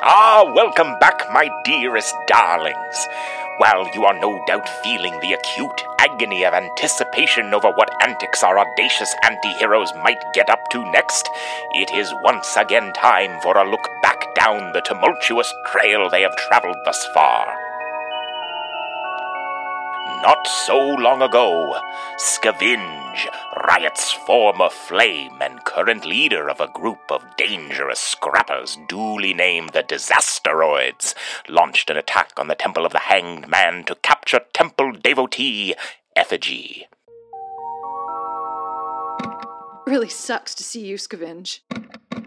Ah, welcome back, my dearest darlings. While you are no doubt feeling the acute agony of anticipation over what antics our audacious anti heroes might get up to next, it is once again time for a look back down the tumultuous trail they have traveled thus far. Not so long ago, Scavenge, Riot's former flame and current leader of a group of dangerous scrappers duly named the Disasteroids, launched an attack on the Temple of the Hanged Man to capture temple devotee Effigy. Really sucks to see you, Scavenge.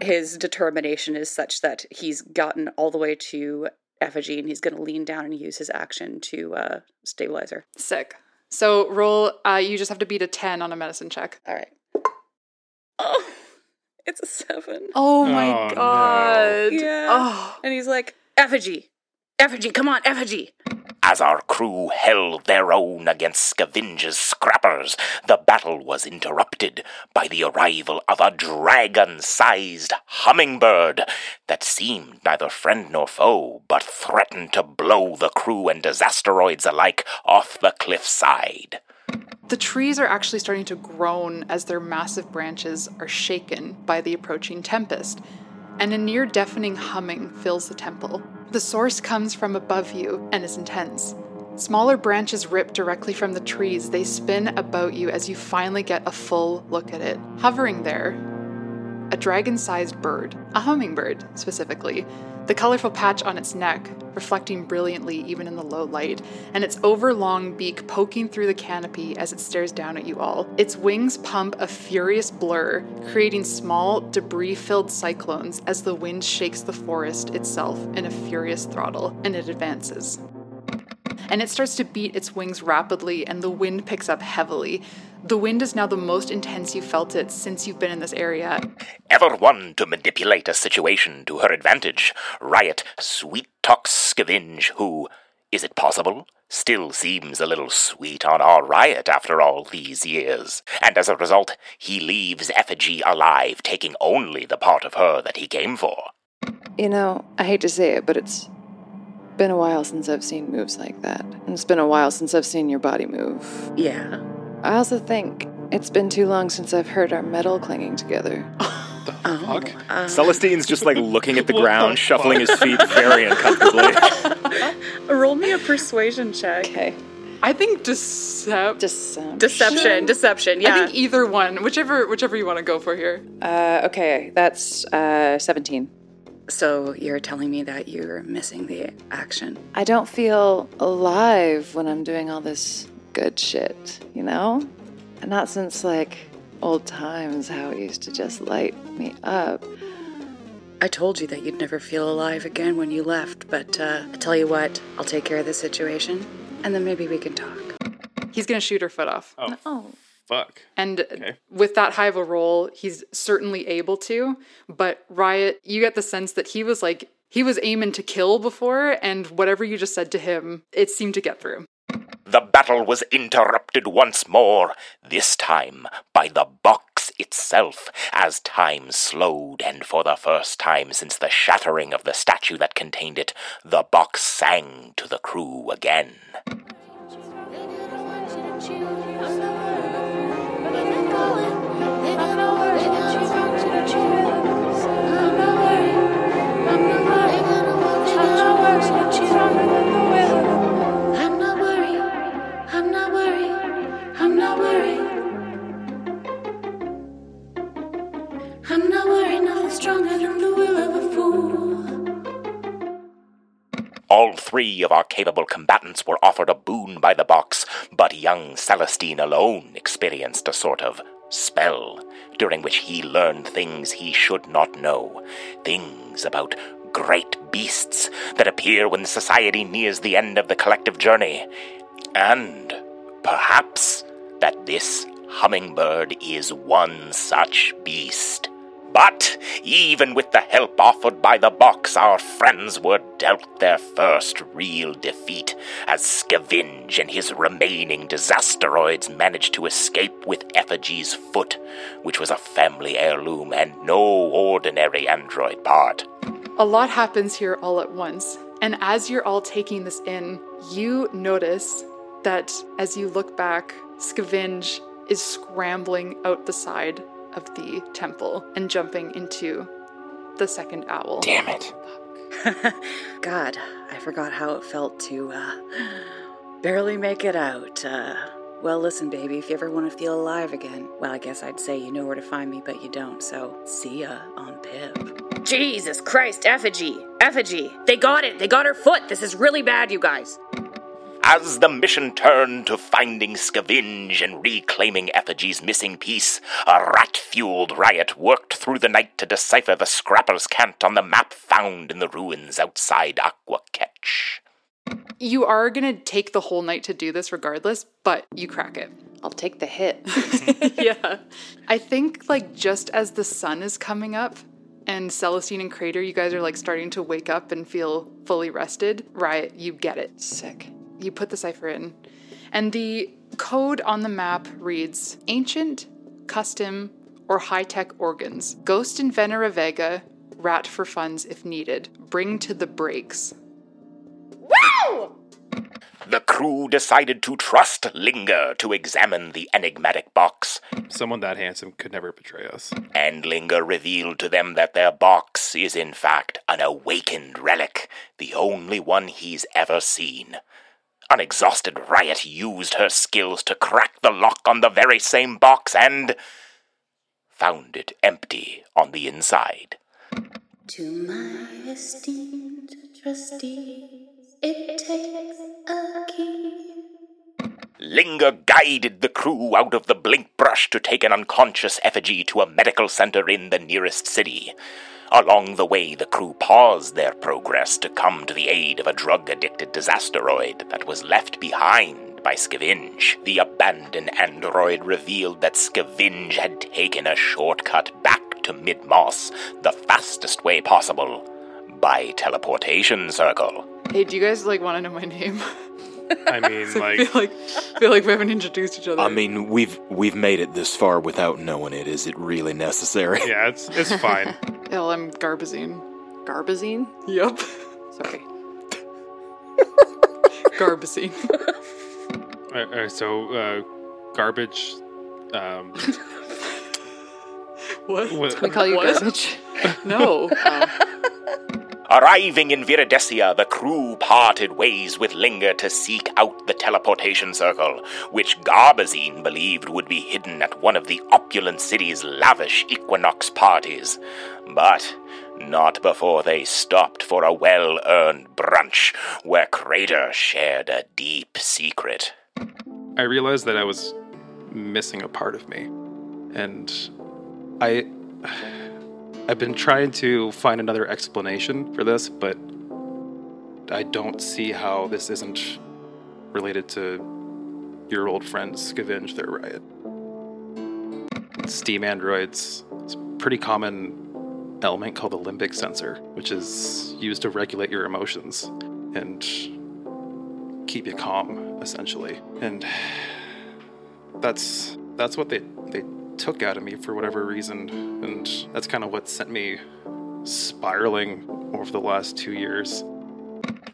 His determination is such that he's gotten all the way to effigy and he's going to lean down and use his action to uh, stabilize her. Sick. So roll. Uh, you just have to beat a ten on a medicine check. All right. Oh, it's a seven. Oh my Oh, no. god. Yeah. Oh. And he's like, effigy, effigy, come on, effigy. As our crew held their own against Scavenge's scrappers, the battle was interrupted by the arrival of a dragon sized hummingbird that seemed neither friend nor foe, but threatened to blow the crew and disasteroids alike off the cliffside. The trees are actually starting to groan as their massive branches are shaken by the approaching tempest, and a near deafening humming fills the temple. The source comes from above you and is intense. Smaller branches rip directly from the trees. They spin about you as you finally get a full look at it. Hovering there, a dragon sized bird, a hummingbird specifically, the colorful patch on its neck reflecting brilliantly even in the low light, and its overlong beak poking through the canopy as it stares down at you all. Its wings pump a furious blur, creating small, debris filled cyclones as the wind shakes the forest itself in a furious throttle, and it advances and it starts to beat its wings rapidly, and the wind picks up heavily. The wind is now the most intense you've felt it since you've been in this area. Ever one to manipulate a situation to her advantage, Riot sweet talks Scavenge, who, is it possible, still seems a little sweet on our Riot after all these years. And as a result, he leaves Effigy alive, taking only the part of her that he came for. You know, I hate to say it, but it's been a while since I've seen moves like that. And it's been a while since I've seen your body move. Yeah. I also think it's been too long since I've heard our metal clanging together. The Fuck. Celestine's just like looking at the ground, the shuffling his feet very uncomfortably. Roll me a persuasion check. Okay. I think decep- Deception. Deception, deception, yeah. I think either one, whichever whichever you want to go for here. Uh, okay, that's uh, 17. so you're telling me that you're missing the action. I don't feel alive when I'm doing all this good shit, you know? And not since like old times how it used to just light me up. I told you that you'd never feel alive again when you left, but uh, I tell you what, I'll take care of the situation, and then maybe we can talk. He's gonna shoot her foot off. Oh. Fuck. And with that high of a roll, he's certainly able to. But Riot, you get the sense that he was like, he was aiming to kill before, and whatever you just said to him, it seemed to get through. The battle was interrupted once more, this time by the box itself, as time slowed, and for the first time since the shattering of the statue that contained it, the box sang to the crew again. I'm not worried. Nothing stronger than the will of a fool. All three of our capable combatants were offered a boon by the box, but young Celestine alone experienced a sort of spell, during which he learned things he should not know. Things about great beasts that appear when society nears the end of the collective journey. And perhaps that this hummingbird is one such beast. But even with the help offered by the box, our friends were dealt their first real defeat, as Scavenge and his remaining disasteroids managed to escape with Effigy's foot, which was a family heirloom and no ordinary android part. A lot happens here all at once. And as you're all taking this in, you notice that as you look back, Scavenge is scrambling out the side of the temple and jumping into the second owl. Damn it. God, I forgot how it felt to uh, barely make it out. Uh, well, listen, baby, if you ever want to feel alive again, well, I guess I'd say you know where to find me, but you don't, so see ya on Pip. Jesus Christ, Effigy! Effigy! They got it! They got her foot! This is really bad, you guys! As the mission turned to finding Scavenge and reclaiming Effigy's missing piece, a rat fueled riot worked through the night to decipher the scrapper's cant on the map found in the ruins outside Aqua Ketch. You are going to take the whole night to do this regardless, but you crack it. I'll take the hit. yeah. I think, like, just as the sun is coming up and Celestine and Crater, you guys are, like, starting to wake up and feel fully rested, Riot, you get it. Sick. You put the cipher in. And the code on the map reads Ancient, Custom, or High Tech Organs. Ghost in Venera Vega, Rat for funds if needed. Bring to the breaks. The crew decided to trust Linger to examine the enigmatic box, Someone that handsome could never betray us. and Linger revealed to them that their box is in fact an awakened relic, the only one he's ever seen. Unexhausted Riot used her skills to crack the lock on the very same box and found it empty on the inside. To my esteemed trustees, it takes a key. Linger guided the crew out of the blink brush to take an unconscious effigy to a medical center in the nearest city. Along the way, the crew paused their progress to come to the aid of a drug addicted disasteroid that was left behind by Scavenge. The abandoned android revealed that Scavenge had taken a shortcut back to Mid Moss the fastest way possible by teleportation circle. Hey, do you guys, like, want to know my name? I mean, I like, feel like, feel like we haven't introduced each other. I mean, we've we've made it this far without knowing it. Is it really necessary? yeah, it's it's fine. Hell, I'm Garbazine. Garbazine? Yep. Sorry. Garbazine. Uh, uh, so, uh, garbage. Um, what? what, We call you What? garbage. No. Arriving in Viridesia, the crew parted ways with Linger to seek out the teleportation circle, which Garbazine believed would be hidden at one of the opulent city's lavish equinox parties. But not before they stopped for a well earned brunch where Crater shared a deep secret. I realized that I was missing a part of me, and I I've been trying to find another explanation for this, but I don't see how this isn't related to your old friend Scavenge there riot. Steam androids, it's a pretty common element called the limbic sensor, which is used to regulate your emotions and keep you calm, essentially. And that's that's what they they took out of me for whatever reason, and that's kind of what sent me spiraling over the last two years.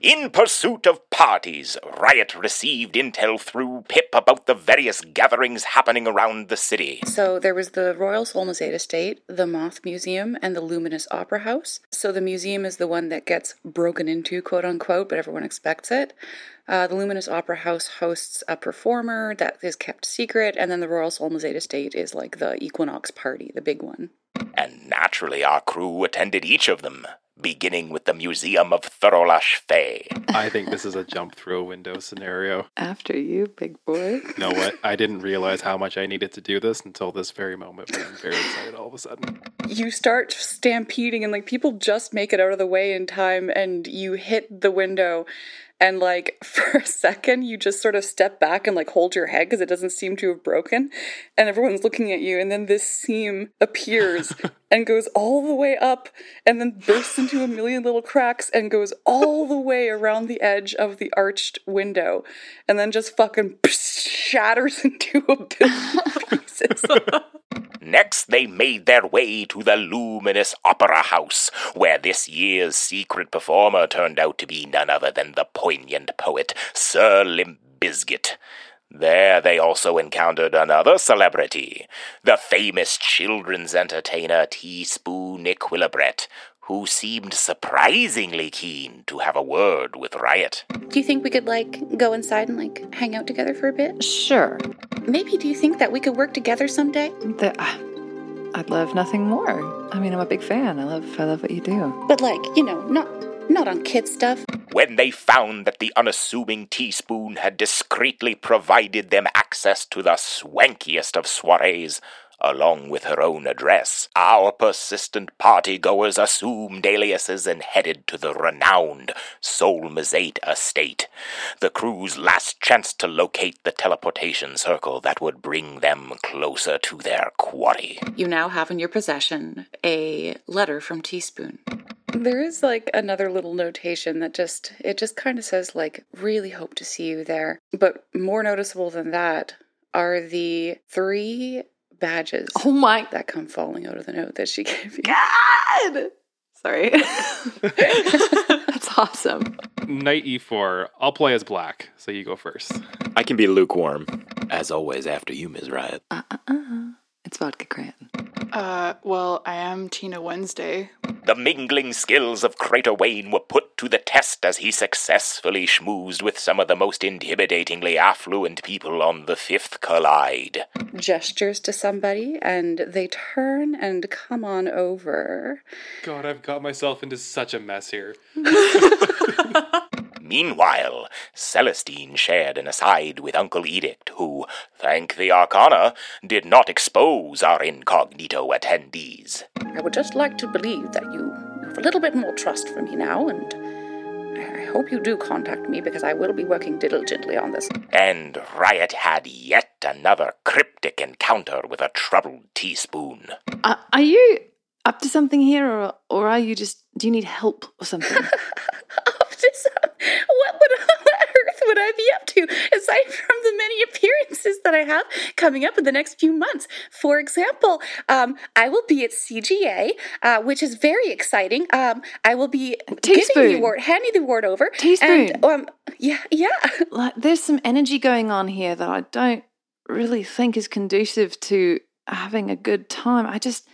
In pursuit of parties, Riot received intel through Pip about the various gatherings happening around the city. So there was the Royal Solmazade Estate, the Moth Museum, and the Luminous Opera House. So the museum is the one that gets broken into, quote unquote, but everyone expects it. Uh, the Luminous Opera House hosts a performer that is kept secret, and then the Royal Solmazade Estate is like the Equinox party, the big one. And naturally, our crew attended each of them, beginning with the Museum of Thorolash Fay. I think this is a jump through a window scenario. After you, big boy. You know what? I didn't realize how much I needed to do this until this very moment, but I'm very excited all of a sudden. You start stampeding, and like people just make it out of the way in time, and you hit the window. And like for a second, you just sort of step back and like hold your head because it doesn't seem to have broken. And everyone's looking at you. And then this seam appears and goes all the way up and then bursts into a million little cracks and goes all the way around the edge of the arched window. And then just fucking shatters into a billion pieces. Next, they made their way to the luminous Opera House, where this year's secret performer turned out to be none other than the poignant poet Sir Limp There they also encountered another celebrity, the famous children's entertainer Teaspoon Equilibret, who seemed surprisingly keen to have a word with Riot. Do you think we could, like, go inside and, like, hang out together for a bit? Sure. Maybe do you think that we could work together someday? The, uh, I'd love nothing more. I mean, I'm a big fan. I love, I love what you do. But, like, you know, not. Not on kid stuff. When they found that the unassuming teaspoon had discreetly provided them access to the swankiest of soirees, along with her own address, our persistent partygoers assumed aliases and headed to the renowned Solmazate estate, the crew's last chance to locate the teleportation circle that would bring them closer to their quarry. You now have in your possession a letter from Teaspoon. There is like another little notation that just it just kind of says like really hope to see you there. But more noticeable than that are the three badges Oh my that come falling out of the note that she gave you. god! Sorry. That's awesome. Knight e4. I'll play as black, so you go first. I can be lukewarm. As always, after you, Ms. Riot. Uh, uh, uh. It's vodka Cranton. Uh, well, I am Tina Wednesday. The mingling skills of Crater Wayne were put to the test as he successfully schmoozed with some of the most intimidatingly affluent people on the Fifth Collide. Gestures to somebody and they turn and come on over. God, I've got myself into such a mess here. Meanwhile, Celestine shared an aside with Uncle Edict, who, thank the Arcana, did not expose our incognito attendees. I would just like to believe that you have a little bit more trust for me now, and I hope you do contact me because I will be working diligently on this. And Riot had yet another cryptic encounter with a troubled teaspoon. Uh, are you up to something here, or, or are you just. Do you need help or something? Up to some- what would what on earth would I be up to aside from the many appearances that I have coming up in the next few months? For example, um, I will be at CGA, uh, which is very exciting. Um, I will be giving the award, handing the award over. Teaspoon. And, um, yeah, yeah. like, there's some energy going on here that I don't really think is conducive to having a good time. I just.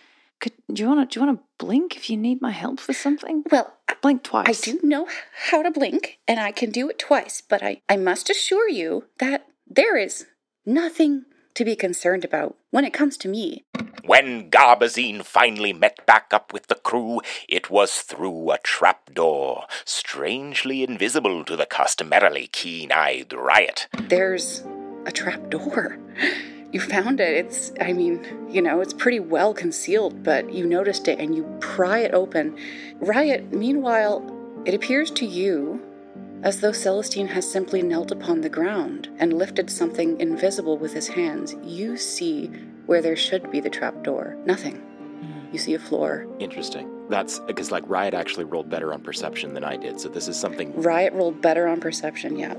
Could, do you want to do you want to blink if you need my help for something? Well, Blink twice. I do know how to blink, and I can do it twice, but I, I must assure you that there is nothing to be concerned about when it comes to me. When Garbazine finally met back up with the crew, it was through a trapdoor, strangely invisible to the customarily keen eyed Riot. There's a trap door. You found it. It's, I mean, you know, it's pretty well concealed, but you noticed it and you pry it open. Riot, meanwhile, it appears to you as though Celestine has simply knelt upon the ground and lifted something invisible with his hands. You see where there should be the trapdoor. Nothing. Hmm. You see a floor. Interesting. That's because, like, Riot actually rolled better on perception than I did, so this is something. Riot rolled better on perception, yeah.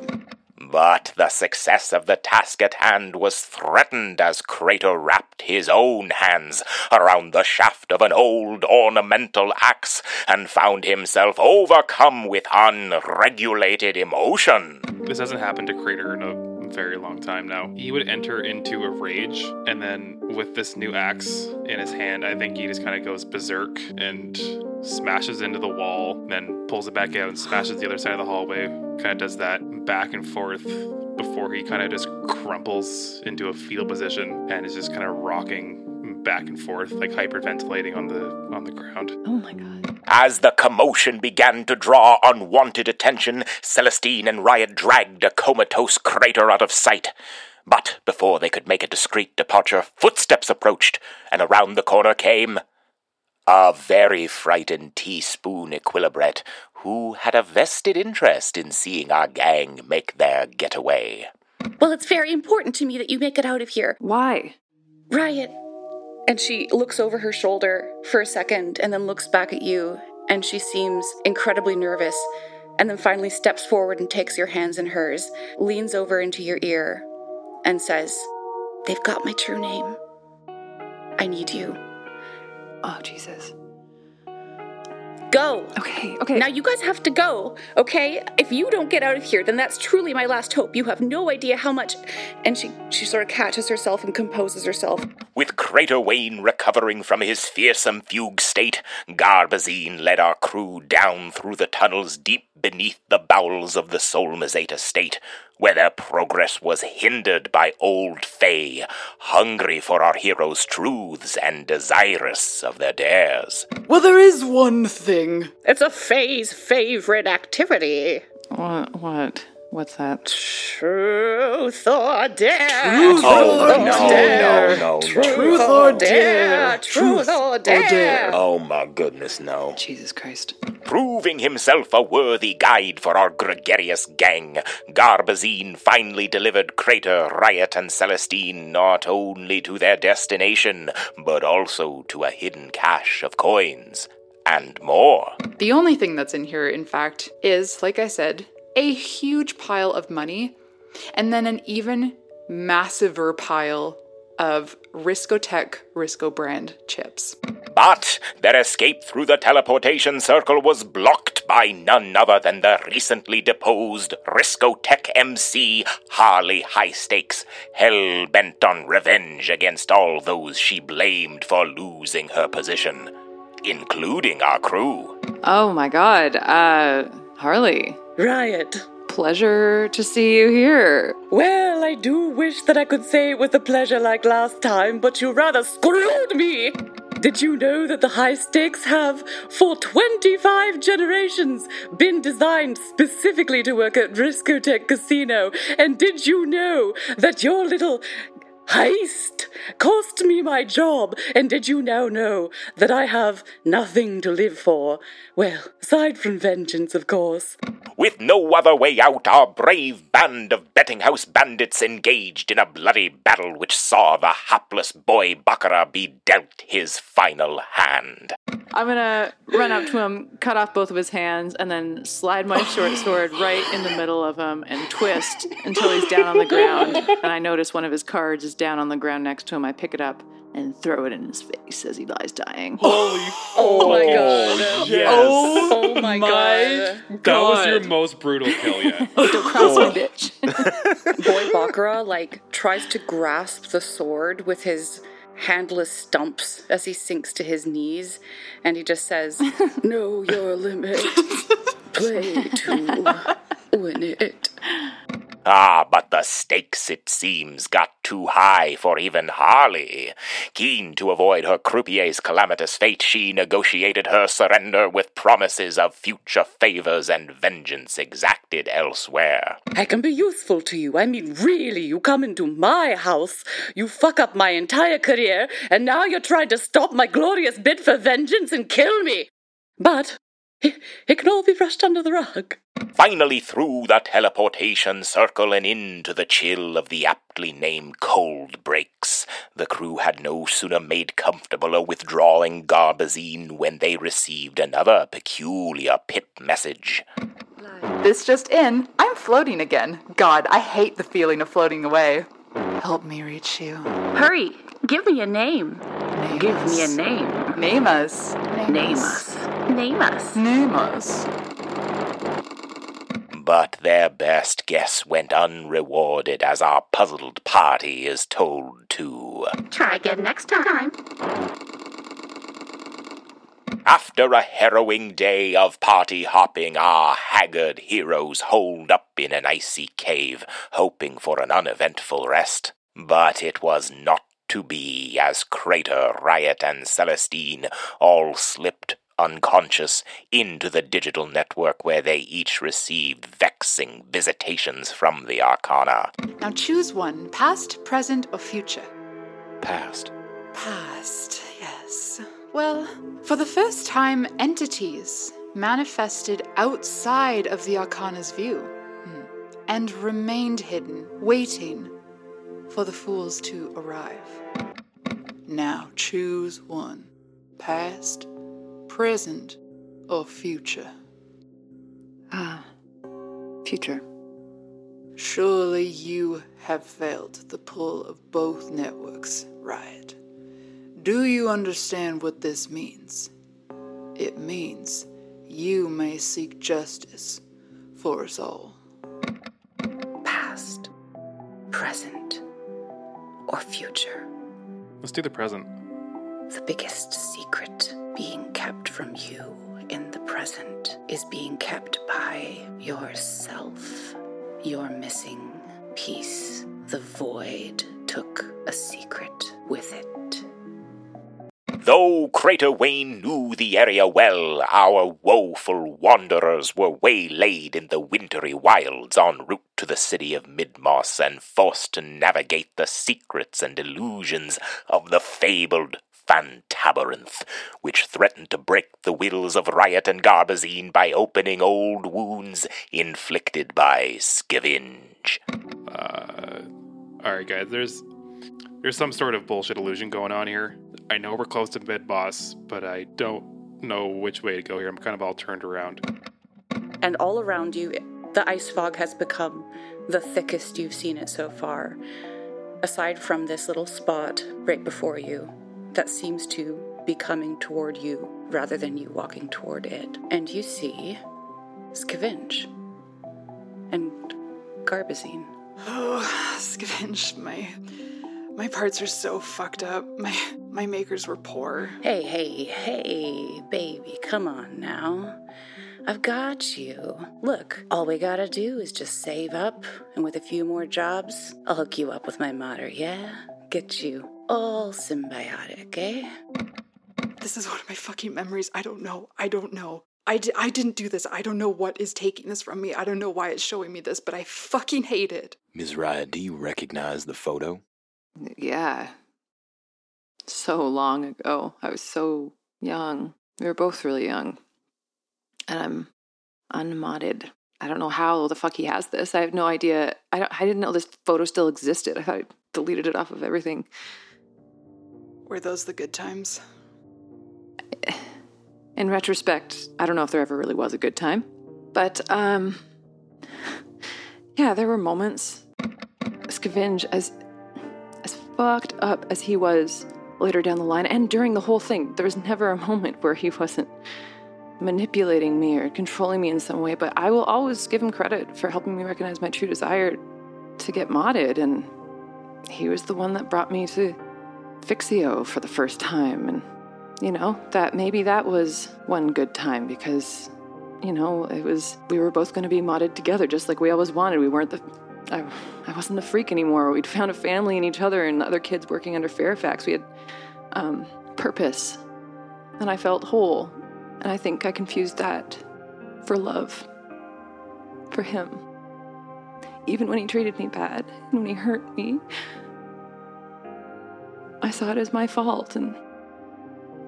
But the success of the task at hand was threatened as Crater wrapped his own hands around the shaft of an old ornamental axe and found himself overcome with unregulated emotion. This hasn't happened to Crater in a very long time now. He would enter into a rage, and then with this new axe in his hand, I think he just kind of goes berserk and smashes into the wall, then pulls it back out and smashes the other side of the hallway. Kind of does that back and forth before he kind of just crumples into a fetal position and is just kind of rocking back and forth, like hyperventilating on the on the ground. Oh my god. As the commotion began to draw unwanted attention, Celestine and Riot dragged a comatose crater out of sight. But before they could make a discreet departure, footsteps approached, and around the corner came a very frightened teaspoon equilibret who had a vested interest in seeing our gang make their getaway. Well, it's very important to me that you make it out of here. Why? Riot, And she looks over her shoulder for a second and then looks back at you, and she seems incredibly nervous, and then finally steps forward and takes your hands in hers, leans over into your ear, and says, they've got my true name. I need you. Oh, Jesus. Go. Okay, okay. Now you guys have to go, okay? If you don't get out of here, then that's truly my last hope. You have no idea how much. And she she sort of catches herself and composes herself. With Crater Wayne recovering from his fearsome fugue state, Garbazine led our crew down through the tunnels deep beneath the bowels of the Solmazate estate, where their progress was hindered by old Fae, hungry for our heroes' truths and desirous of their dares. Well, there is one thing. It's a Fae's favorite activity. What? What? What's that? Truth or dare. Truth Oh, or no, dare. no, no, no. Truth or dare. Truth or dare. Oh my goodness, no. Jesus Christ. Proving himself a worthy guide for our gregarious gang, Garbazine finally delivered Crater, Riot, and Celestine not only to their destination, but also to a hidden cache of coins. And more. The only thing that's in here, in fact, is, like I said, a huge pile of money, and then an even massiver pile of Riscotech Risco brand chips. But their escape through the teleportation circle was blocked by none other than the recently deposed Risco Tech MC Harley High Stakes, hell bent on revenge against all those she blamed for losing her position, including our crew. Oh my god. Uh, Harley. Riot. Pleasure to see you here. Well, I do wish that I could say it with a pleasure like last time, but you rather screwed me. Did you know that the high stakes have, for 25 generations, been designed specifically to work at Riscotech Casino? And did you know that your little heist cost me my job? And did you now know that I have nothing to live for? Well, aside from vengeance, of course. With no other way out, our brave band of betting house bandits engaged in a bloody battle which saw the hapless boy Baccarat be dealt his final hand. I'm gonna run up to him, cut off both of his hands, and then slide my short sword right in the middle of him and twist until he's down on the ground. And I notice one of his cards is down on the ground next to him. I pick it up and throw it in his face as he lies dying. Holy! Oh my god. Yes. Oh, oh my god. that was your most brutal kill yet. Don't cross me, oh. bitch. Boy Baccarat like tries to grasp the sword with his handless stumps as he sinks to his knees, and he just says, "Know your limit. Play to win it." Ah, but the stakes, it seems, got too high for even Harley. Keen to avoid her croupier's calamitous fate, she negotiated her surrender with promises of future favors and vengeance exacted elsewhere. I can be useful to you. I mean, really, you come into my house, you fuck up my entire career, and now you're trying to stop my glorious bid for vengeance and kill me. But it, it can all be brushed under the rug. Finally through the teleportation circle and into the chill of the aptly named cold breaks, the crew had no sooner made comfortable a withdrawing Garbazine when they received another peculiar pip message. This just in, I'm floating again. God, I hate the feeling of floating away. Help me reach you. Hurry, give me a name. Give me a name. Name us. Name us. Name us. Name us. But their best guess went unrewarded as our puzzled party is told to. Try again next time. After a harrowing day of party hopping, our haggard heroes holed up in an icy cave, hoping for an uneventful rest. But it was not to be, as Crater, Riot, and Celestine all slipped unconscious into the digital network where they each received vexing visitations from the Arcana. Now choose one past, present, or future. Past. Past, yes. Well, for the first time, entities manifested outside of the Arcana's view hmm, and remained hidden, waiting for the fools to arrive. Now choose one past, present, or future. Ah, future. Surely you have felt the pull of both networks, right? Do you understand what this means? It means you may seek justice for us all. Past, present, or future. Let's do the present. The biggest secret being kept from you in the present is being kept by yourself. Your missing piece. The void took a secret with it. Though Crater Wayne knew the area well, our woeful wanderers were waylaid in the wintry wilds en route to the city of Midmoss and forced to navigate the secrets and illusions of the fabled Fantabarinth, which threatened to break the wills of Riot and Garbazine by opening old wounds inflicted by Scavenge. Uh, all right, guys. There's there's some sort of bullshit illusion going on here. I know we're close to Midmoss, but I don't know which way to go here. I'm kind of all turned around. And all around you, the ice fog has become the thickest you've seen it so far. Aside from this little spot right before you that seems to be coming toward you rather than you walking toward it. And you see Scavenge and Garbazine. Oh, Scavenge, my my parts are so fucked up. My my makers were poor. Hey, hey, hey, baby, come on now. I've got you. Look, all we gotta do is just save up, and with a few more jobs, I'll hook you up with my mater, yeah? Get you all symbiotic, eh? This is one of my fucking memories. I don't know. I don't know. I, di- I didn't do this. I don't know what is taking this from me. I don't know why it's showing me this, but I fucking hate it. Ms. Raya, do you recognize the photo? Yeah. So long ago. I was so young. We were both really young. And I'm unmodded. I don't know how the fuck he has this. I have no idea. I don't I didn't know this photo still existed. I thought I deleted it off of everything. Were those the good times? In retrospect, I don't know if there ever really was a good time. But um yeah, there were moments. Scavenge as as fucked up as he was later down the line and during the whole thing, there was never a moment where he wasn't manipulating me or controlling me in some way, but I will always give him credit for helping me recognize my true desire to get modded and he was the one that brought me to Fixio for the first time and you know, that maybe that was one good time because you know, it was we were both going to be modded together just like we always wanted. We weren't the I, I wasn't the freak anymore. We'd found a family in each other and other kids working under Fairfax. We had um, purpose, and I felt whole. And I think I confused that for love, for him. Even when he treated me bad, and when he hurt me, Saw it as my fault. And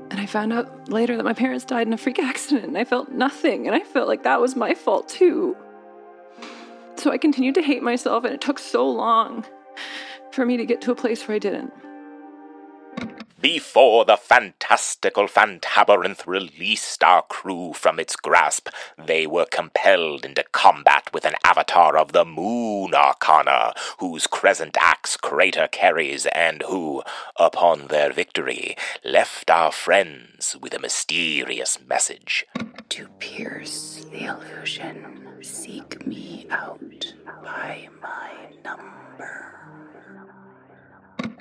and I found out later that my parents died in a freak accident, and I felt nothing, and I felt like that was my fault too. So I continued to hate myself, and it took so long for me to get to a place where I didn't. Before the fantastical Fantabarinth released our crew from its grasp, they were compelled into combat with an avatar of the Moon Arcana, whose crescent axe Crater carries, and who, upon their victory, left our friends with a mysterious message. To pierce the illusion, seek me out by my number.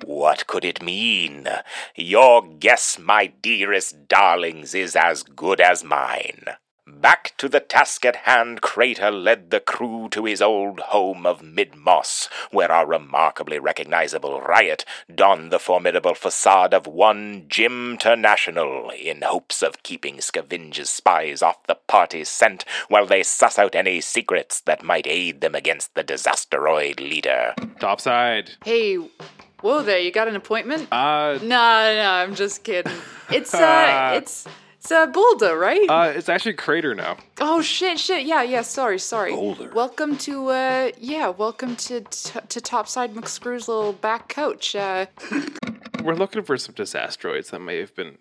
What could it mean? Your guess, my dearest darlings, is as good as mine. Back to the task at hand, Crater led the crew to his old home of Midmoss, where our remarkably recognizable riot donned the formidable facade of one Jim International in hopes of keeping Scavenge's spies off the party's scent while they suss out any secrets that might aid them against the disasteroid leader. Topside. Hey, whoa there, you got an appointment? Uh, No, no, I'm just kidding. It's uh it's it's uh Boulder, right? uh, it's actually Crater now. oh shit, shit. Yeah, yeah, sorry, sorry. Boulder. Welcome to uh yeah, welcome to to, to Topside McScrew's little back coach. Uh We're looking for some disasteroids that may have been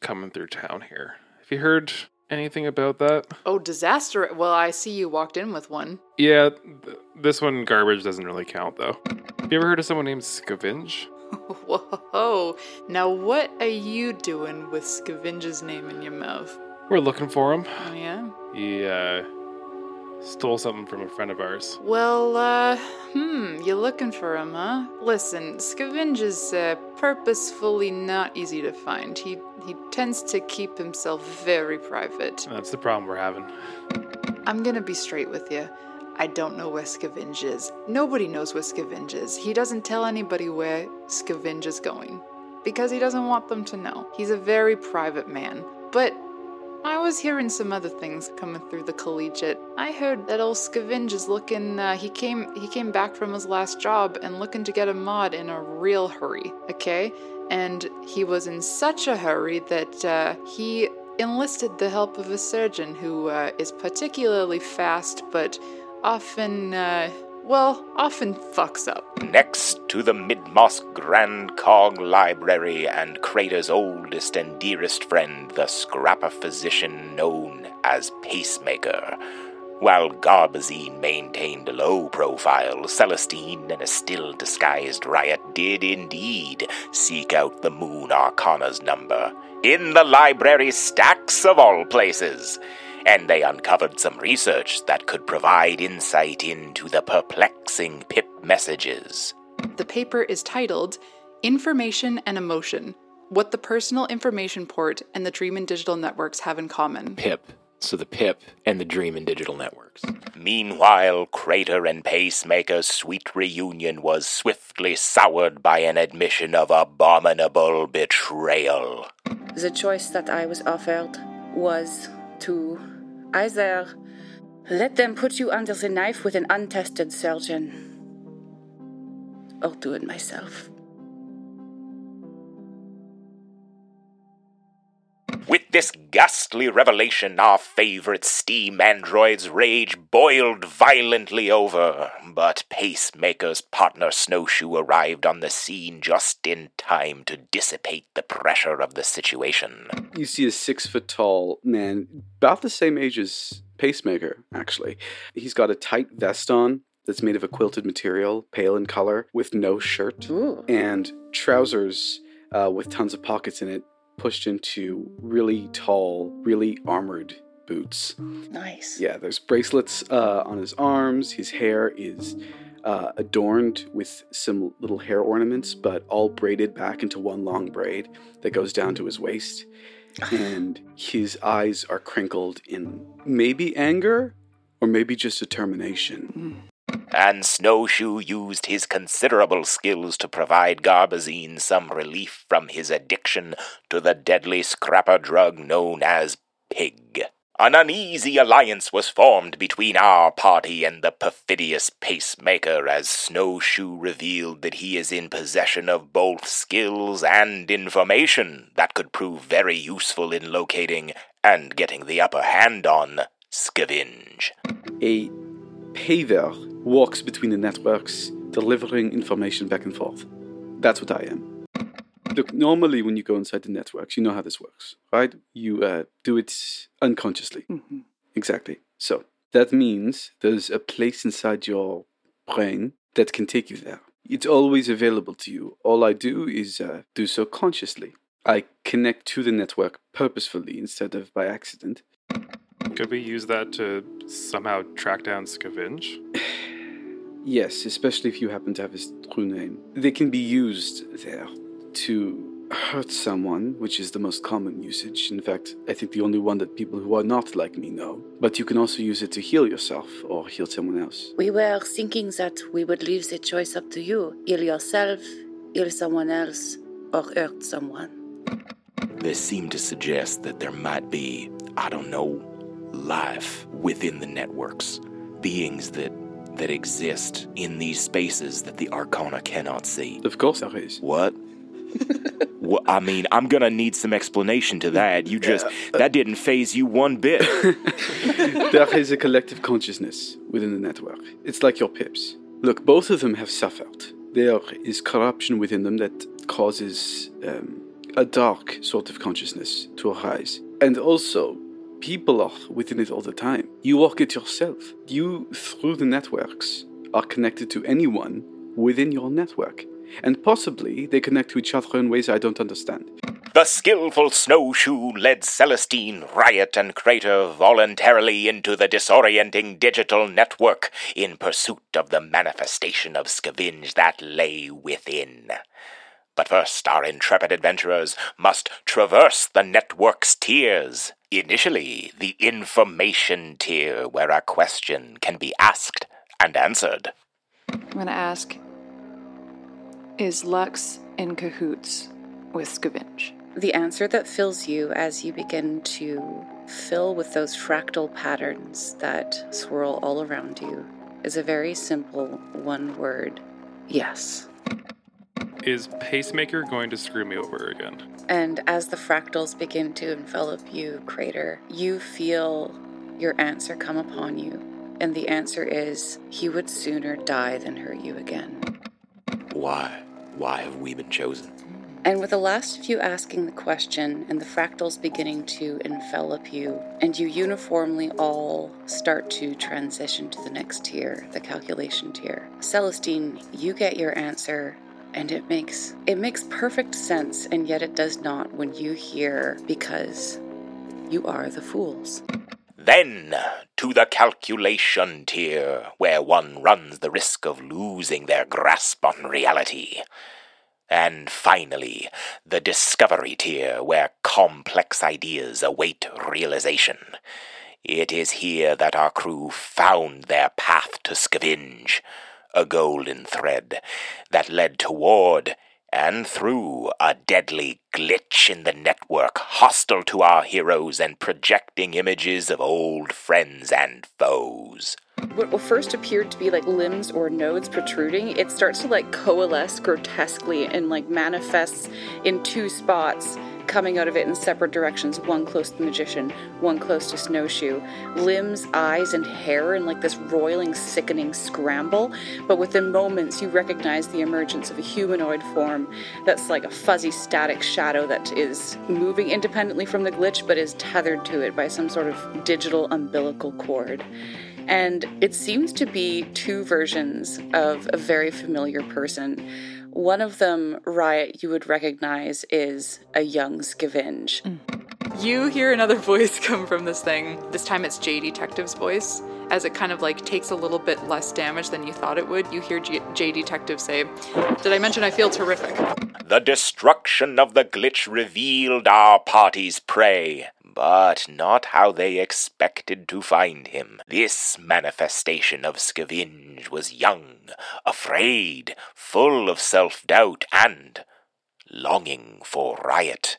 coming through town here. Have you heard anything about that? oh, disaster. Well, I see you walked in with one. Yeah, th- this one garbage doesn't really count though. Have you ever heard of someone named Scavenge? Whoa. Now, what are you doing with Scavenger's name in your mouth? We're looking for him. Oh, yeah? He uh, stole something from a friend of ours. Well, uh, hmm, you're looking for him, huh? Listen, Scavenger's uh, purposefully not easy to find. He he tends to keep himself very private. That's the problem we're having. I'm gonna be straight with you. I don't know where Scavenge is. Nobody knows where Scavenge is. He doesn't tell anybody where Scavenge is going because he doesn't want them to know. He's a very private man. But I was hearing some other things coming through the collegiate. I heard that old Scavenge is looking. Uh, he came. He came back from his last job and looking to get a mod in a real hurry. Okay, and he was in such a hurry that uh, he enlisted the help of a surgeon who uh, is particularly fast, but often, uh, well, often fucks up. Next to the Midmoss Grand Cog Library and Crater's oldest and dearest friend, the scrapper physician known as Pacemaker. While Garbazine maintained a low profile, Celestine and a still disguised riot did indeed seek out the Moon Arcana's number. In the library stacks of all places and they uncovered some research that could provide insight into the perplexing PIP messages. The paper is titled Information and Emotion What the Personal Information Port and the Dream and Digital Networks Have in Common. PIP. So the PIP and the Dream and Digital Networks. Meanwhile, Crater and Pacemaker's sweet reunion was swiftly soured by an admission of abominable betrayal. The choice that I was offered was to either let them put you under the knife with an untested surgeon or do it myself. With this ghastly revelation, our favorite steam android's rage boiled violently over, but Pacemaker's partner Snowshoe arrived on the scene just in time to dissipate the pressure of the situation. You see a six foot tall man, about the same age as Pacemaker, actually. He's got a tight vest on that's made of a quilted material, pale in color, with no shirt, Ooh. and trousers uh, with tons of pockets in it, pushed into really tall, really armored boots. Nice. Yeah, there's bracelets uh, on his arms. His hair is uh, adorned with some little hair ornaments, but all braided back into one long braid that goes down to his waist. And his eyes are crinkled in maybe anger or maybe just determination. And Snowshoe used his considerable skills to provide Garbazine some relief from his addiction to the deadly scrapper drug known as Pig. An uneasy alliance was formed between our party and the perfidious pacemaker as Snowshoe revealed that he is in possession of both skills and information that could prove very useful in locating and getting the upper hand on Scavenge. A paver walks between the networks, delivering information back and forth. That's what I am. Look, normally when you go inside the networks, you know how this works, right? You uh, do it unconsciously. Exactly. So that means there's a place inside your brain that can take you there. It's always available to you. All I do is uh, do so consciously. I connect to the network purposefully instead of by accident. Could we use that to somehow track down Scavenge? Yes, especially if you happen to have his true name. They can be used there to hurt someone, which is the most common usage. In fact, I think the only one that people who are not like me know. But you can also use it to heal yourself or heal someone else. We were thinking that we would leave the choice up to you. Heal yourself, heal someone else, or hurt someone. This seemed to suggest that there might be, I don't know, life within the networks. Beings that that exist in these spaces that the Arcana cannot see. Of course there is. What? Well, I mean, I'm gonna need some explanation to that. You just that didn't phase you one bit. there is a collective consciousness within the network. It's like your pips. Look, both of them have suffered. There is corruption within them that causes um, a dark sort of consciousness to arise. And also, people are within it all the time. You walk it yourself. You, through the networks, are connected to anyone within your network. And possibly they connect to each other in ways I don't understand. The skillful snowshoe led Celestine, Riot, and Crater voluntarily into the disorienting digital network in pursuit of the manifestation of scavenge that lay within. But first, our intrepid adventurers must traverse the network's tiers. Initially, the information tier, where a question can be asked and answered. I'm gonna ask Is Lux in cahoots with Scavenge? The answer that fills you as you begin to fill with those fractal patterns that swirl all around you is a very simple one word yes. Is Pacemaker going to screw me over again? And as the fractals begin to envelop you, Crater, you feel your answer come upon you. And the answer is he would sooner die than hurt you again. Why? Why have we been chosen? And with the last of you asking the question and the fractals beginning to envelop you, and you uniformly all start to transition to the next tier, the calculation tier. Celestine, you get your answer and it makes it makes perfect sense and yet it does not when you hear because you are the fools. Then to the calculation tier, where one runs the risk of losing their grasp on reality. And finally, the discovery tier, where complex ideas await realization. It is here that our crew found their path to scavenge, a golden thread that led toward and through a deadly glitch in the network hostile to our heroes and projecting images of old friends and foes. What first appeared to be like limbs or nodes protruding, it starts to like coalesce grotesquely and like manifests in two spots coming out of it in separate directions one close to the magician one close to snowshoe. Limbs eyes and hair in like this roiling sickening scramble. But within moments you recognize the emergence of a humanoid form that's like a fuzzy static shadow that is moving independently from the glitch but is tethered to it by some sort of digital umbilical cord. And it seems to be two versions of a very familiar person. One of them, Riot, you would recognize is a young Scavenge. Mm. You hear another voice come from this thing. This time it's J Detective's voice. As it kind of like takes a little bit less damage than you thought it would, you hear J, J Detective say, Did I mention I feel terrific? The destruction of the glitch revealed our party's prey, but not how they expected to find him. This manifestation of Scavenge was young, afraid, full of self doubt, and longing for riot.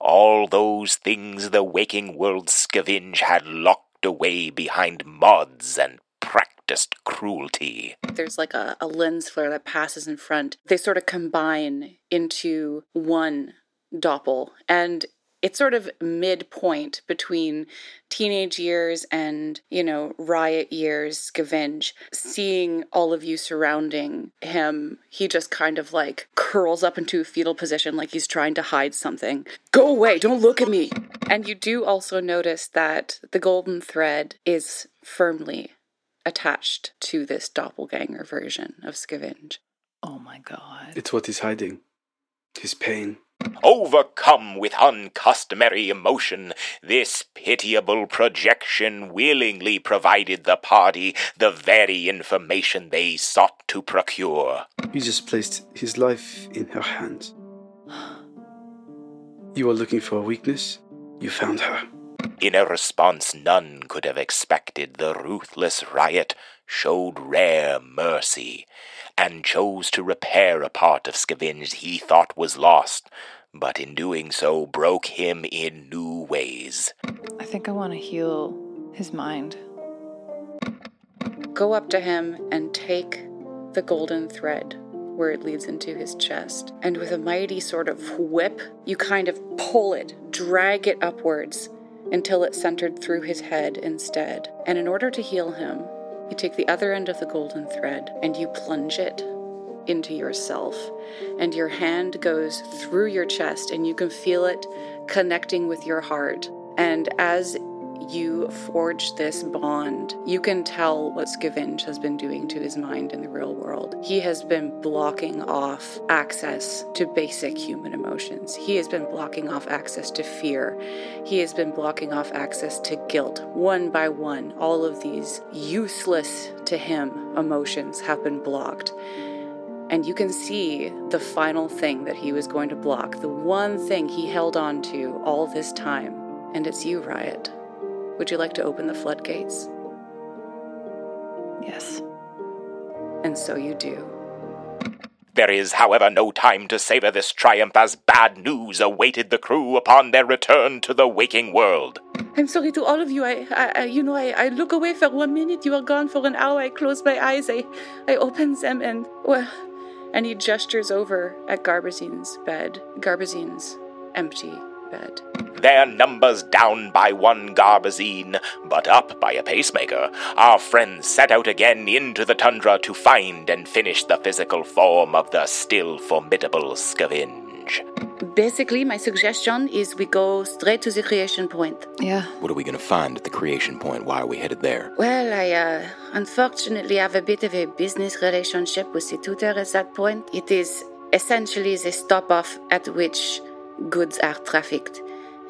All those things the waking world Scavenge had locked away behind mods and practiced cruelty. There's like a, a lens flare that passes in front. They sort of combine into one doppel. And it's sort of midpoint between teenage years and, you know, riot years, scavenge. Seeing all of you surrounding him, he just kind of like curls up into a fetal position like he's trying to hide something. Go away, don't look at me. And you do also notice that the golden thread is firmly attached to this doppelganger version of scavenge. Oh my god. It's what he's hiding. His pain. Overcome with uncustomary emotion, this pitiable projection willingly provided the party the very information they sought to procure. He just placed his life in her hands. You were looking for a weakness? You found her. In a response none could have expected, the ruthless riot showed rare mercy, and chose to repair a part of Scavenge he thought was lost, but in doing so broke him in new ways. I think I want to heal his mind. Go up to him and take the golden thread where it leads into his chest. And with a mighty sort of whip, you kind of pull it, drag it upwards until it centered through his head instead. And in order to heal him, you take the other end of the golden thread and you plunge it into yourself. And your hand goes through your chest and you can feel it connecting with your heart. And as you forge this bond, you can tell what Scavenge has been doing to his mind in the real world. He has been blocking off access to basic human emotions. He has been blocking off access to fear. He has been blocking off access to guilt. One by one, all of these useless to him emotions have been blocked. And you can see the final thing that he was going to block, the one thing he held on to all this time. And it's you, Riot. Would you like to open the floodgates? Yes. And so you do. There is, however, no time to savor this triumph as bad news awaited the crew upon their return to the waking world. I'm sorry to all of you. I, I, I you know, I, I look away for one minute. You are gone for an hour. I close my eyes. I, I open them, and well, And he gestures over at Garbazine's bed. Garbazine's empty bed. Their numbers down by one Garbazine, but up by a pacemaker, our friends set out again into the tundra to find and finish the physical form of the still formidable Scavenge. basically, my suggestion is we go straight to the creation point. Yeah. What are we going to find at the creation point? Why are we headed there? Well, I uh, unfortunately have a bit of a business relationship with the tutor at that point. It is essentially the stop off at which goods are trafficked.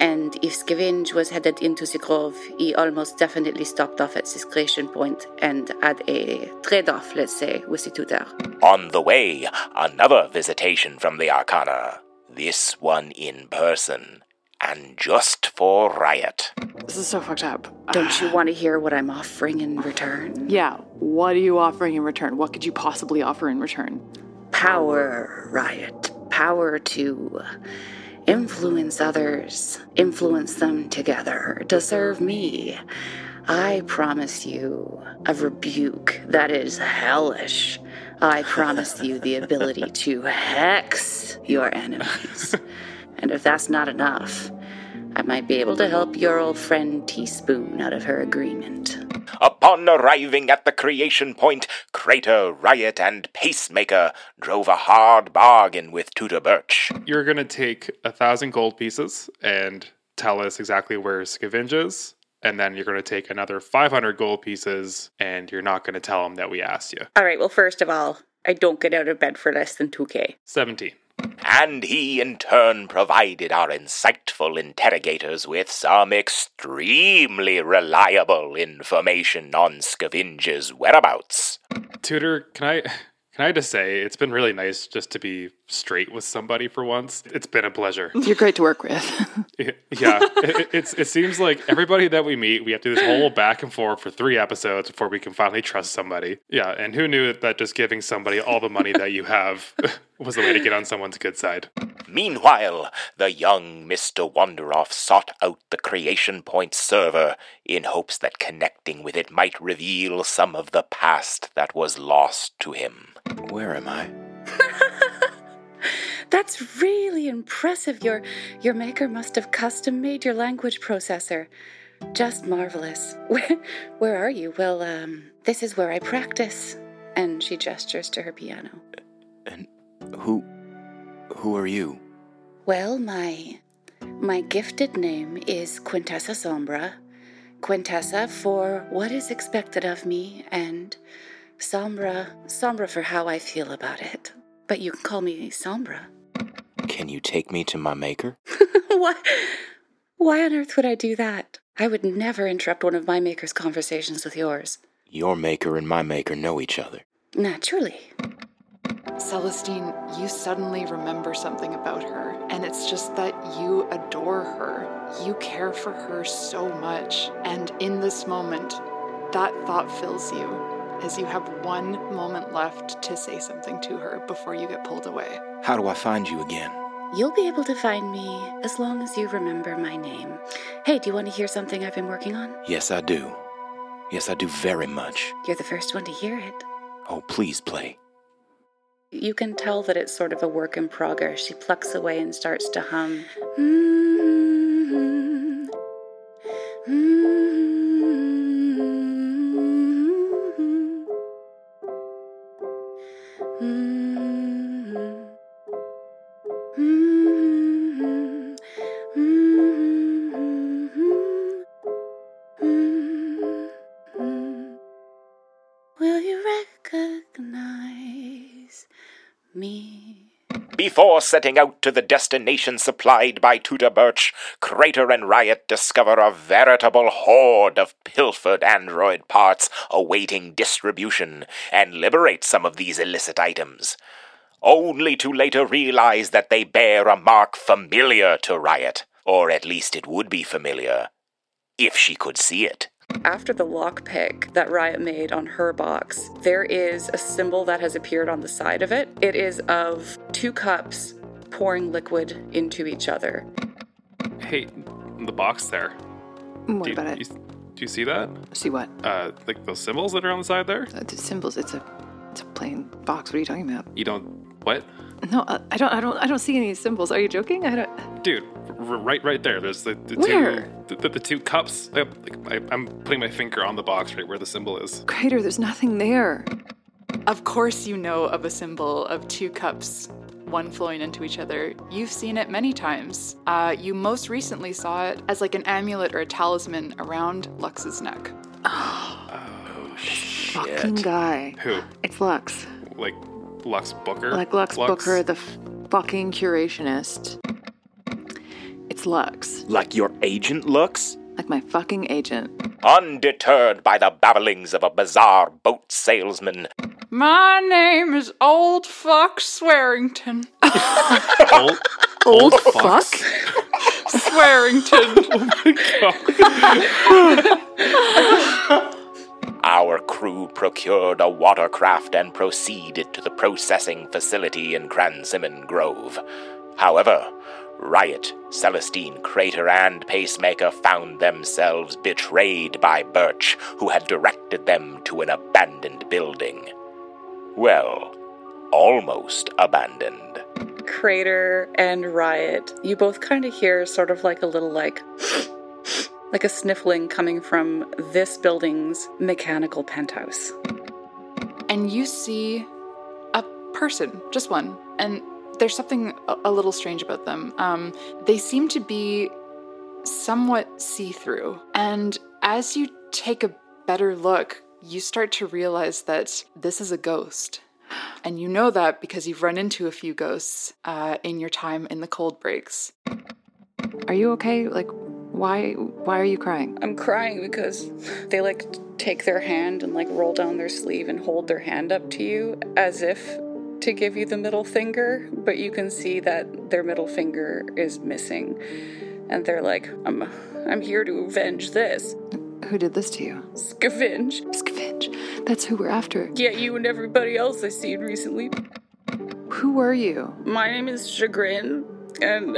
And if Scavenge was headed into the grove, he almost definitely stopped off at this creation point and had a trade off, let's say, with the tutor. On the way, another visitation from the Arcana. This one in person, and just for Riot. This is so fucked up. Don't you want to hear what I'm offering in return? Yeah. What are you offering in return? What could you possibly offer in return? Power, Riot. Power to influence others, influence them together to serve me. I promise you a rebuke that is hellish. I promise you the ability to hex your enemies. and if that's not enough, I might be able to help your old friend Teaspoon out of her agreement. Upon arriving at the creation point, Crater, Riot, and Pacemaker drove a hard bargain with Tutor Birch. You're gonna take a thousand gold pieces and tell us exactly where Scavenge is, and then you're gonna take another 500 gold pieces, and you're not gonna tell him that we asked you. All right, well, first of all, I don't get out of bed for less than 2K. 17. And he in turn provided our insightful interrogators with some extremely reliable information on Scavenge's whereabouts. Tutor, can I can I just say it's been really nice just to be straight with somebody for once. It's been a pleasure. You're great to work with. yeah, it, it's it seems like everybody that we meet, we have to do this whole back and forth for three episodes before we can finally trust somebody. Yeah, and who knew that just giving somebody all the money that you have was the way to get on someone's good side? Meanwhile, the young Mr. Wanderoff sought out the Creation Point server in hopes that connecting with it might reveal some of the past that was lost to him. Where am I? That's really impressive. Your your maker must have custom made your language processor. Just marvelous. Where where are you? Well, um, this is where I practice. And she gestures to her piano. And who who are you? Well, my my gifted name is Quintessa Sombra. Quintessa for what is expected of me, and Sombra Sombra for how I feel about it. But you can call me Sombra. Can you take me to my maker? why why on earth would I do that? I would never interrupt one of my maker's conversations with yours. Your maker and my maker know each other. Naturally. Celestine, you suddenly remember something about her, and it's just that you adore her. You care for her so much, and in this moment, that thought fills you as you have one moment left to say something to her before you get pulled away. How do I find you again? You'll be able to find me as long as you remember my name. Hey, do you want to hear something I've been working on? Yes, I do. Yes, I do very much. You're the first one to hear it. Oh, please play. You can tell that it's sort of a work in progress. She plucks away and starts to hum. Mm-hmm. Me. Before setting out to the destination supplied by Tutor Birch, Crater and Riot discover a veritable hoard of pilfered android parts awaiting distribution and liberate some of these illicit items. Only to later realize that they bear a mark familiar to Riot, or at least it would be familiar if she could see it. After the lockpick that Riot made on her box, there is a symbol that has appeared on the side of it. It is of two cups pouring liquid into each other. Hey, the box there. What Do you, about you, it? do you see that? See what? Uh, like those symbols that are on the side there? Uh, the symbols. It's a, it's a plain box. What are you talking about? You don't. What? No, I don't. I don't. I don't see any symbols. Are you joking? I don't. Dude, r- right, right there. There's the, the Where? two, the, the, the two cups. Like, I, I'm putting my finger on the box right where the symbol is. Crater. There's nothing there. Of course, you know of a symbol of two cups, one flowing into each other. You've seen it many times. Uh, you most recently saw it as like an amulet or a talisman around Lux's neck. Oh, fucking guy. Who? It's Lux. Like Lux Booker? Like Lux, Booker, the f- fucking curationist. It's Lux. Like your agent looks? Like my fucking agent. Undeterred by the babblings of a bizarre boat salesman, My name is Old Fox Swearington. Old, Old fuck. Swearington. Oh Our crew procured a watercraft and proceeded to the processing facility in Cransimon Grove. However, Riot, Celestine, Crater, and Pacemaker found themselves betrayed by Birch, who had directed them to an abandoned building. Well, almost abandoned. Crater and Riot, you both kind of hear sort of like a little like like a sniffling coming from this building's mechanical penthouse. and you see a person, just one, and there's something a, a little strange about them. Um, they seem to be somewhat see through, and as you take a better look, you start to realize that this is a ghost. And you know that because you've run into a few ghosts uh, in your time in the cold breaks. Are you okay? Like, why? Why are you crying? I'm crying because they like take their hand and like roll down their sleeve and hold their hand up to you as if to give you the middle finger, but you can see that their middle finger is missing. And they're like, I'm I'm here to avenge this. Who did this to you? Scavenge. Scavenge. That's who we're after. Yeah, you and everybody else I've seen recently. Who were you? My name is Chagrin, and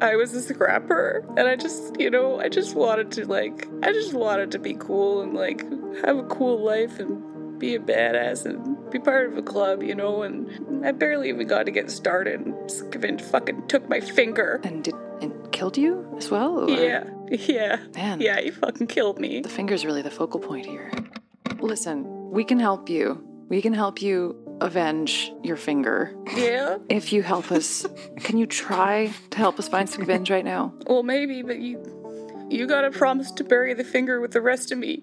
I was a scrapper. And I just, you know, I just wanted to, like, I just wanted to be cool and, like, have a cool life and be a badass and be part of a club, you know. And I barely even got to get started. And fucking took my finger. And did and killed you as well? Or? Yeah, yeah. Man. Yeah, he fucking killed me. The finger's really the focal point here. Listen, we can help you. We can help you avenge your finger. Yeah? If you help us, can you try to help us find Scavenge right now? Well, maybe, but you. You gotta promise to bury the finger with the rest of me.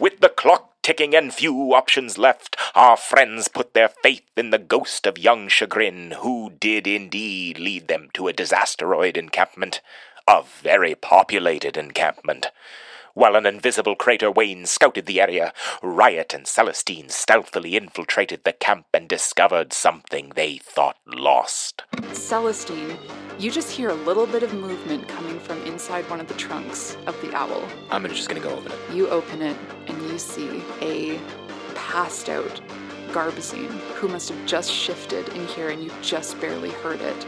With the clock ticking and few options left, our friends put their faith in the ghost of young Chagrin, who did indeed lead them to a disasteroid encampment. A very populated encampment. While an invisible crater Wayne scouted the area, Riot and Celestine stealthily infiltrated the camp and discovered something they thought lost. Celestine, you just hear a little bit of movement coming from inside one of the trunks of the owl. I'm just gonna go open it. You open it and you see a passed out Garbazine who must have just shifted in here and you just barely heard it.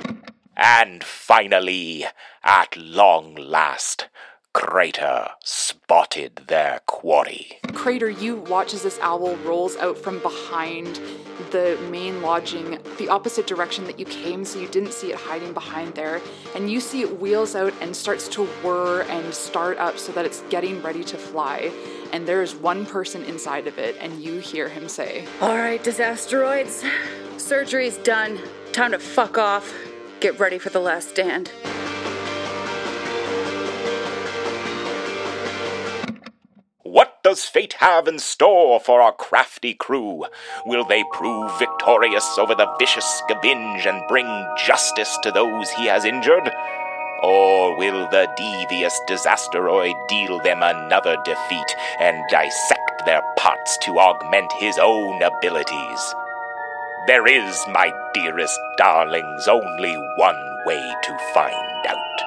And finally, at long last, Crater spotted their quarry. Crater, you watch as this owl rolls out from behind the main lodging, the opposite direction that you came, so you didn't see it hiding behind there. And you see it wheels out and starts to whir and start up so that it's getting ready to fly. And there is one person inside of it, and you hear him say, All right, disasteroids. Surgery's done. Time to fuck off. Get ready for the last stand. Does fate have in store for our crafty crew? Will they prove victorious over the vicious Scavenge and bring justice to those he has injured? Or will the devious disasteroid deal them another defeat and dissect their parts to augment his own abilities? There is, my dearest darlings, only one way to find out.